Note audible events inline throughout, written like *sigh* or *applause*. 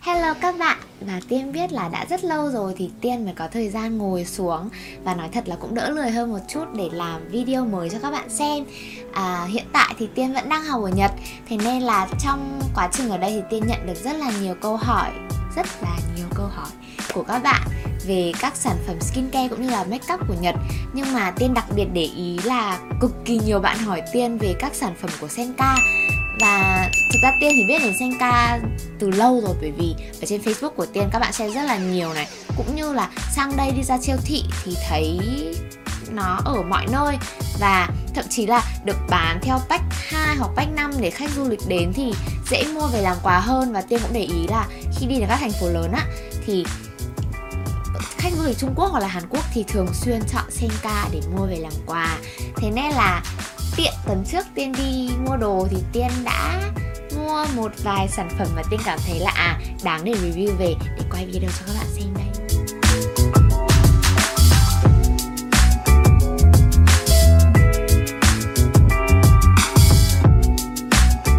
Hello các bạn, và Tiên biết là đã rất lâu rồi thì Tiên mới có thời gian ngồi xuống Và nói thật là cũng đỡ lười hơn một chút để làm video mới cho các bạn xem. À, Hiện tại thì Tiên vẫn đang học ở Nhật Thế nên là trong quá trình ở đây thì Tiên nhận được rất là nhiều câu hỏi Rất là nhiều câu hỏi của các bạn về các sản phẩm skincare cũng như là make up của Nhật. Nhưng mà Tiên đặc biệt để ý là cực kỳ nhiều bạn hỏi Tiên về các sản phẩm của Senka và thực ra tiên thì biết đến senka từ lâu rồi, bởi vì ở trên facebook của tiên các bạn xem rất là nhiều này. Cũng như là sang đây đi ra siêu thị thì thấy nó ở mọi nơi. Và thậm chí là được bán theo pack 2 hoặc pack 5 để khách du lịch đến thì dễ mua về làm quà hơn. Và tiên cũng để ý là khi đi đến các thành phố lớn á, thì khách du lịch Trung Quốc hoặc là Hàn Quốc thì thường xuyên chọn Senka để mua về làm quà. Thế nên là tiện. Tuần trước tiên đi mua đồ thì tiên đã mua một vài sản phẩm mà tiên cảm thấy là à đáng để review về, để quay video cho các bạn xem đây.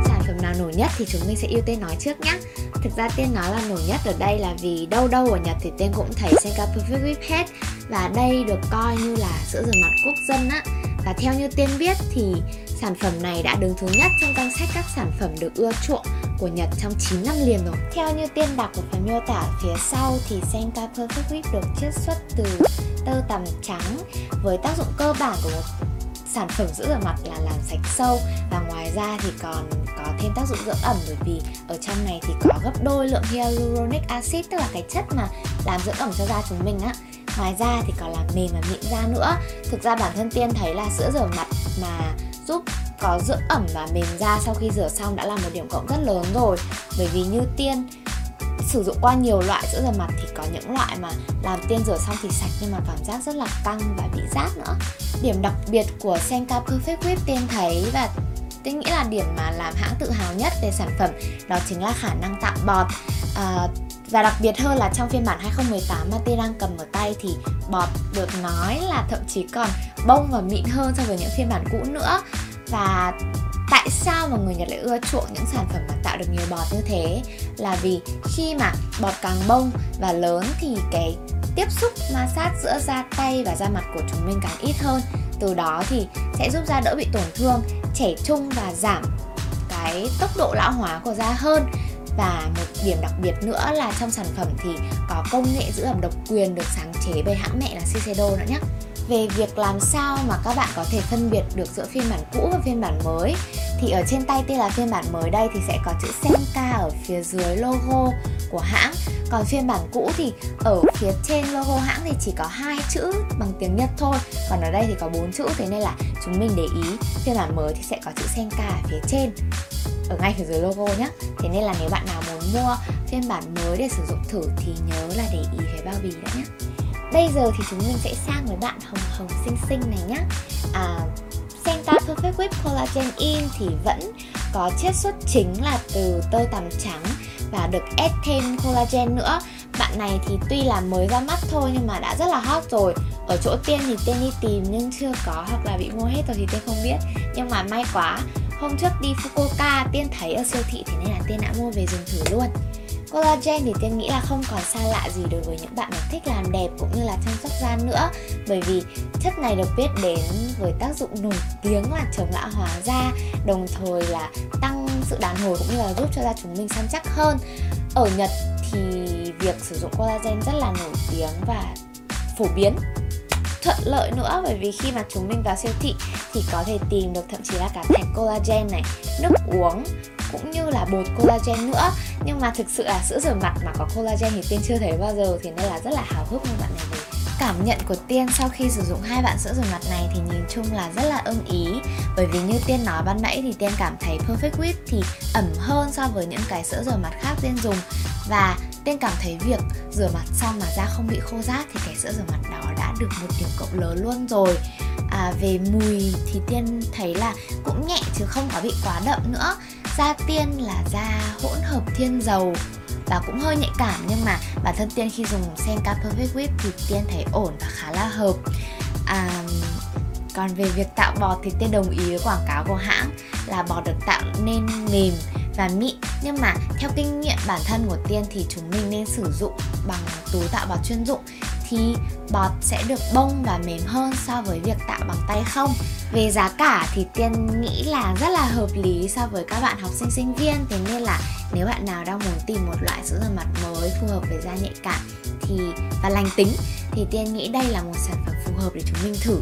Sản phẩm nào nổi nhất thì chúng mình sẽ ưu tiên nói trước nhé Thực ra tiên nói là nổi nhất ở đây là vì đâu đâu ở Nhật thì tiên cũng thấy Senka Perfect Whip hết Và đây được coi như là sữa rửa mặt quốc dân á và theo như Tiên biết thì sản phẩm này đã đứng thứ nhất trong danh sách các sản phẩm được ưa chuộng của Nhật trong 9 năm liền rồi. Theo như Tiên đọc ở phần miêu tả phía sau thì Senka Perfect Whip được chiết xuất từ tơ tằm trắng với tác dụng cơ bản của một sản phẩm giữ rửa mặt là làm sạch sâu và ngoài ra thì còn có thêm tác dụng dưỡng ẩm bởi vì ở trong này thì có gấp đôi lượng hyaluronic acid, tức là cái chất mà làm dưỡng ẩm cho da chúng mình á ngoài ra thì còn làm mềm và mịn da nữa. Thực ra bản thân tiên thấy là sữa rửa mặt mà giúp có dưỡng ẩm và mềm da sau khi rửa xong đã là một điểm cộng rất lớn rồi. Bởi vì như tiên sử dụng qua nhiều loại sữa rửa mặt thì có những loại mà làm tiên rửa xong thì sạch nhưng mà cảm giác rất là căng và bị rát nữa. Điểm đặc biệt của Senka Perfect Whip tiên thấy và tôi nghĩ là điểm mà làm hãng tự hào nhất về sản phẩm đó chính là khả năng tạo bọt. À, và đặc biệt hơn là trong phiên bản 2018 mà Ti đang cầm ở tay thì bọt được nói là thậm chí còn bông và mịn hơn so với những phiên bản cũ nữa. Và tại sao mà người Nhật lại ưa chuộng những sản phẩm mà tạo được nhiều bọt như thế? Là vì khi mà bọt càng bông và lớn thì cái tiếp xúc ma sát giữa da tay và da mặt của chúng mình càng ít hơn. Từ đó thì sẽ giúp da đỡ bị tổn thương, trẻ trung và giảm cái tốc độ lão hóa của da hơn và một điểm đặc biệt nữa là trong sản phẩm thì có công nghệ giữ ẩm độc quyền được sáng chế bởi hãng mẹ là Shiseido nữa nhé về việc làm sao mà các bạn có thể phân biệt được giữa phiên bản cũ và phiên bản mới, thì ở trên tay tên là phiên bản mới đây thì sẽ có chữ Senka ở phía dưới logo của hãng. Còn phiên bản cũ thì ở phía trên logo hãng thì chỉ có hai chữ bằng tiếng Nhật thôi, còn ở đây thì có bốn chữ, thế nên là chúng mình để ý. Phiên bản mới thì sẽ có chữ Senka ở phía trên ở ngay phía dưới logo nhé thế nên là nếu bạn nào muốn mua phiên bản mới để sử dụng thử thì nhớ là để ý cái bao bì đã nhé bây giờ thì chúng mình sẽ sang với bạn hồng hồng xinh xinh này nhé à, Senta Perfect Whip Collagen In thì vẫn có chiết xuất chính là từ tơ tằm trắng và được ép thêm collagen nữa. Bạn này thì tuy là mới ra mắt thôi nhưng mà đã rất là hot rồi. Ở chỗ tiên thì tiên đi tìm nhưng chưa có hoặc là bị mua hết rồi thì tiên không biết. Nhưng mà may quá Hôm trước đi Fukuoka, Tiên thấy ở siêu thị thế nên là Tiên đã mua về dùng thử luôn. Collagen thì Tiên nghĩ là không còn xa lạ gì đối với những bạn mà thích làm đẹp cũng như là chăm sóc da nữa. Bởi vì chất này được biết đến với tác dụng nổi tiếng là chống lão hóa da, Đồng thời là tăng sự đàn hồi cũng như là giúp cho da chúng mình săn chắc hơn. Ở Nhật thì việc sử dụng collagen rất là nổi tiếng và phổ biến thuận lợi nữa, bởi vì khi mà chúng mình vào siêu thị thì có thể tìm được thậm chí là cả thạch collagen này, nước uống, cũng như là bột collagen nữa. Nhưng mà thực sự là sữa rửa mặt mà có collagen thì tiên chưa thấy bao giờ, thì nên là rất là hào hức với bạn này. Về cảm nhận của tiên sau khi sử dụng hai bạn sữa rửa mặt này thì nhìn chung là rất là ưng ý. Bởi vì như tiên nói ban nãy thì tiên cảm thấy perfect whip thì ẩm hơn so với những cái sữa rửa mặt khác tiên dùng. Và Tiên cảm thấy việc rửa mặt xong mà da không bị khô rát thì cái sữa rửa mặt đó đã được một điểm cộng lớn luôn rồi. À, Về mùi thì Tiên thấy là cũng nhẹ chứ không có bị quá đậm nữa. Da Tiên là da hỗn hợp thiên dầu và cũng hơi nhạy cảm nhưng mà bản thân Tiên khi dùng Senka Perfect Whip thì Tiên thấy ổn và khá là hợp. À, còn về việc tạo bọt thì Tiên đồng ý với quảng cáo của hãng là bọt được tạo nên mềm và mịn nhưng mà theo kinh nghiệm bản thân của tiên thì chúng mình nên sử dụng bằng túi tạo bọt chuyên dụng. Thì bọt sẽ được bông và mềm hơn so với việc tạo bằng tay không. Về giá cả thì tiên nghĩ là rất là hợp lý so với các bạn học sinh sinh viên. Thế nên là nếu bạn nào đang muốn tìm một loại sữa rửa mặt mới phù hợp với da nhạy cảm thì, và lành tính, thì tiên nghĩ đây là một sản phẩm phù hợp để chúng mình thử.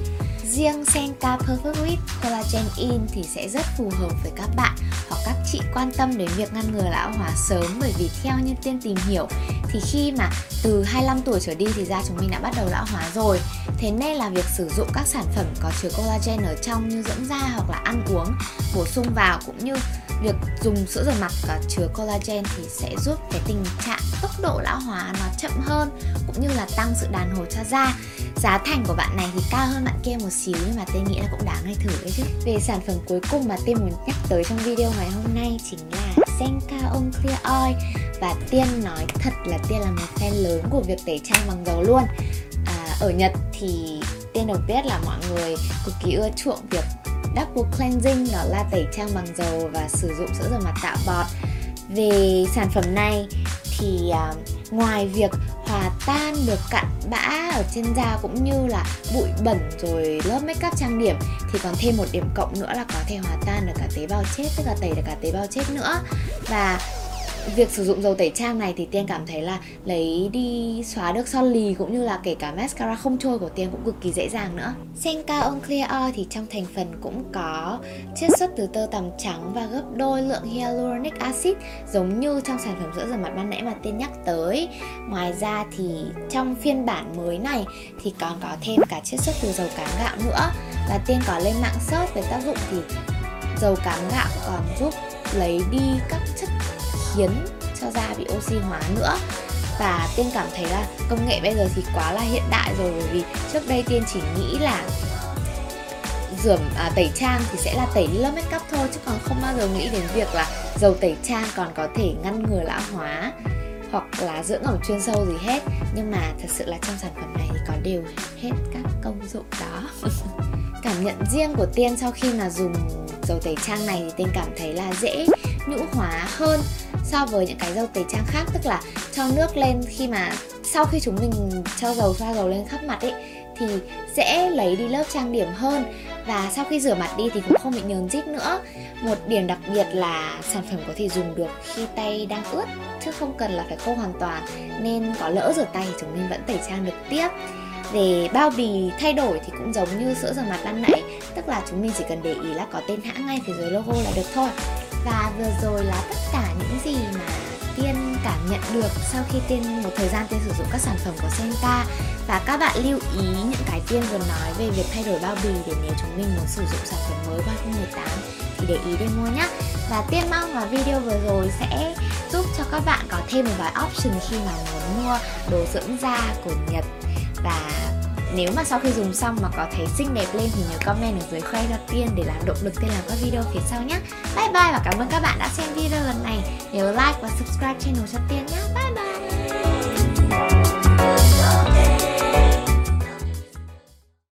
Riêng Senka Perfect Whip Collagen In thì sẽ rất phù hợp với các bạn hoặc các chị quan tâm đến việc ngăn ngừa lão hóa sớm bởi vì theo như tiên tìm hiểu thì khi mà từ 25 tuổi trở đi thì da chúng mình đã bắt đầu lão hóa rồi. Thế nên là việc sử dụng các sản phẩm có chứa collagen ở trong như dưỡng da hoặc là ăn uống, bổ sung vào cũng như việc dùng sữa rửa mặt có chứa collagen thì sẽ giúp cái tình trạng tốc độ lão hóa nó chậm hơn cũng như là tăng sự đàn hồi cho da. Giá thành của bạn này thì cao hơn bạn kia một xíu nhưng mà tôi nghĩ là cũng đáng hay thử đấy chứ. Về sản phẩm cuối cùng mà tiên muốn nhắc tới trong video ngày hôm nay chính là Senka On Clear Oil. Và tiên nói thật là tiên là một fan lớn của việc tẩy trang bằng dầu luôn. À, ở Nhật thì tiên được biết là mọi người cực kỳ ưa chuộng việc double cleansing đó là tẩy trang bằng dầu và sử dụng sữa rửa mặt tạo bọt. Về sản phẩm này thì uh, ngoài việc hòa tan được cặn bã ở trên da cũng như là bụi bẩn rồi lớp make up trang điểm thì còn thêm một điểm cộng nữa là có thể hòa tan được cả tế bào chết tức là tẩy được cả tế bào chết nữa. Và việc sử dụng dầu tẩy trang này thì tiên cảm thấy là lấy đi xóa được son lì cũng như là kể cả mascara không trôi của tiên cũng cực kỳ dễ dàng nữa. Senka On Clear Oil thì trong thành phần cũng có chiết xuất từ tơ tằm trắng và gấp đôi lượng hyaluronic acid, giống như trong sản phẩm sữa rửa mặt ban nãy mà tiên nhắc tới. Ngoài ra thì trong phiên bản mới này thì còn có thêm cả chiết xuất từ dầu cám gạo nữa. Và tiên có lên mạng search về tác dụng thì dầu cám gạo còn giúp lấy đi các chất khiến cho da bị oxy hóa nữa. Và tiên cảm thấy là công nghệ bây giờ thì quá là hiện đại rồi bởi vì trước đây tiên chỉ nghĩ là rửa à, tẩy trang thì sẽ là tẩy lớp make up thôi chứ còn không bao giờ nghĩ đến việc là dầu tẩy trang còn có thể ngăn ngừa lão hóa hoặc là dưỡng ẩm chuyên sâu gì hết. Nhưng mà thật sự là trong sản phẩm này thì có đều hết các công dụng đó. *laughs* Cảm nhận riêng của tiên sau khi mà dùng dầu tẩy trang này thì tiên cảm thấy là dễ nhũ hóa hơn so với những cái dầu tẩy trang khác, tức là cho nước lên khi mà sau khi chúng mình cho dầu xoa dầu lên khắp mặt ấy, thì sẽ lấy đi lớp trang điểm hơn. Và sau khi rửa mặt đi thì cũng không bị nhờn rít nữa. Một điểm đặc biệt là sản phẩm có thể dùng được khi tay đang ướt, chứ không cần là phải khô hoàn toàn, nên có lỡ rửa tay thì chúng mình vẫn tẩy trang được tiếp. Về bao bì thay đổi thì cũng giống như sữa rửa mặt ban nãy, tức là chúng mình chỉ cần để ý là có tên hãng ngay phía dưới logo là được thôi và vừa rồi là tất cả những gì mà Tiên cảm nhận được sau khi Tiên một thời gian Tiên sử dụng các sản phẩm của Senka và các bạn lưu ý những cái Tiên vừa nói về việc thay đổi bao bì để nếu chúng mình muốn sử dụng sản phẩm mới qua 2018 thì để ý để mua nhé và Tiên mong là video vừa rồi sẽ giúp cho các bạn có thêm một vài option khi mà muốn mua đồ dưỡng da của Nhật. Và nếu mà sau khi dùng xong mà có thấy xinh đẹp lên thì nhớ comment ở dưới khoe cho Tiên để làm động lực Tiên làm các video phía sau nhé. Bye bye và cảm ơn các bạn đã xem video lần này. Nhớ like và subscribe channel cho Tiên nhé. Bye bye.